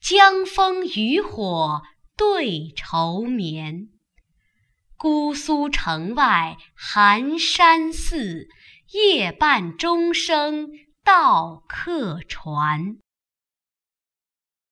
江枫渔火对愁眠。姑苏城外寒山寺，夜半钟声到客船。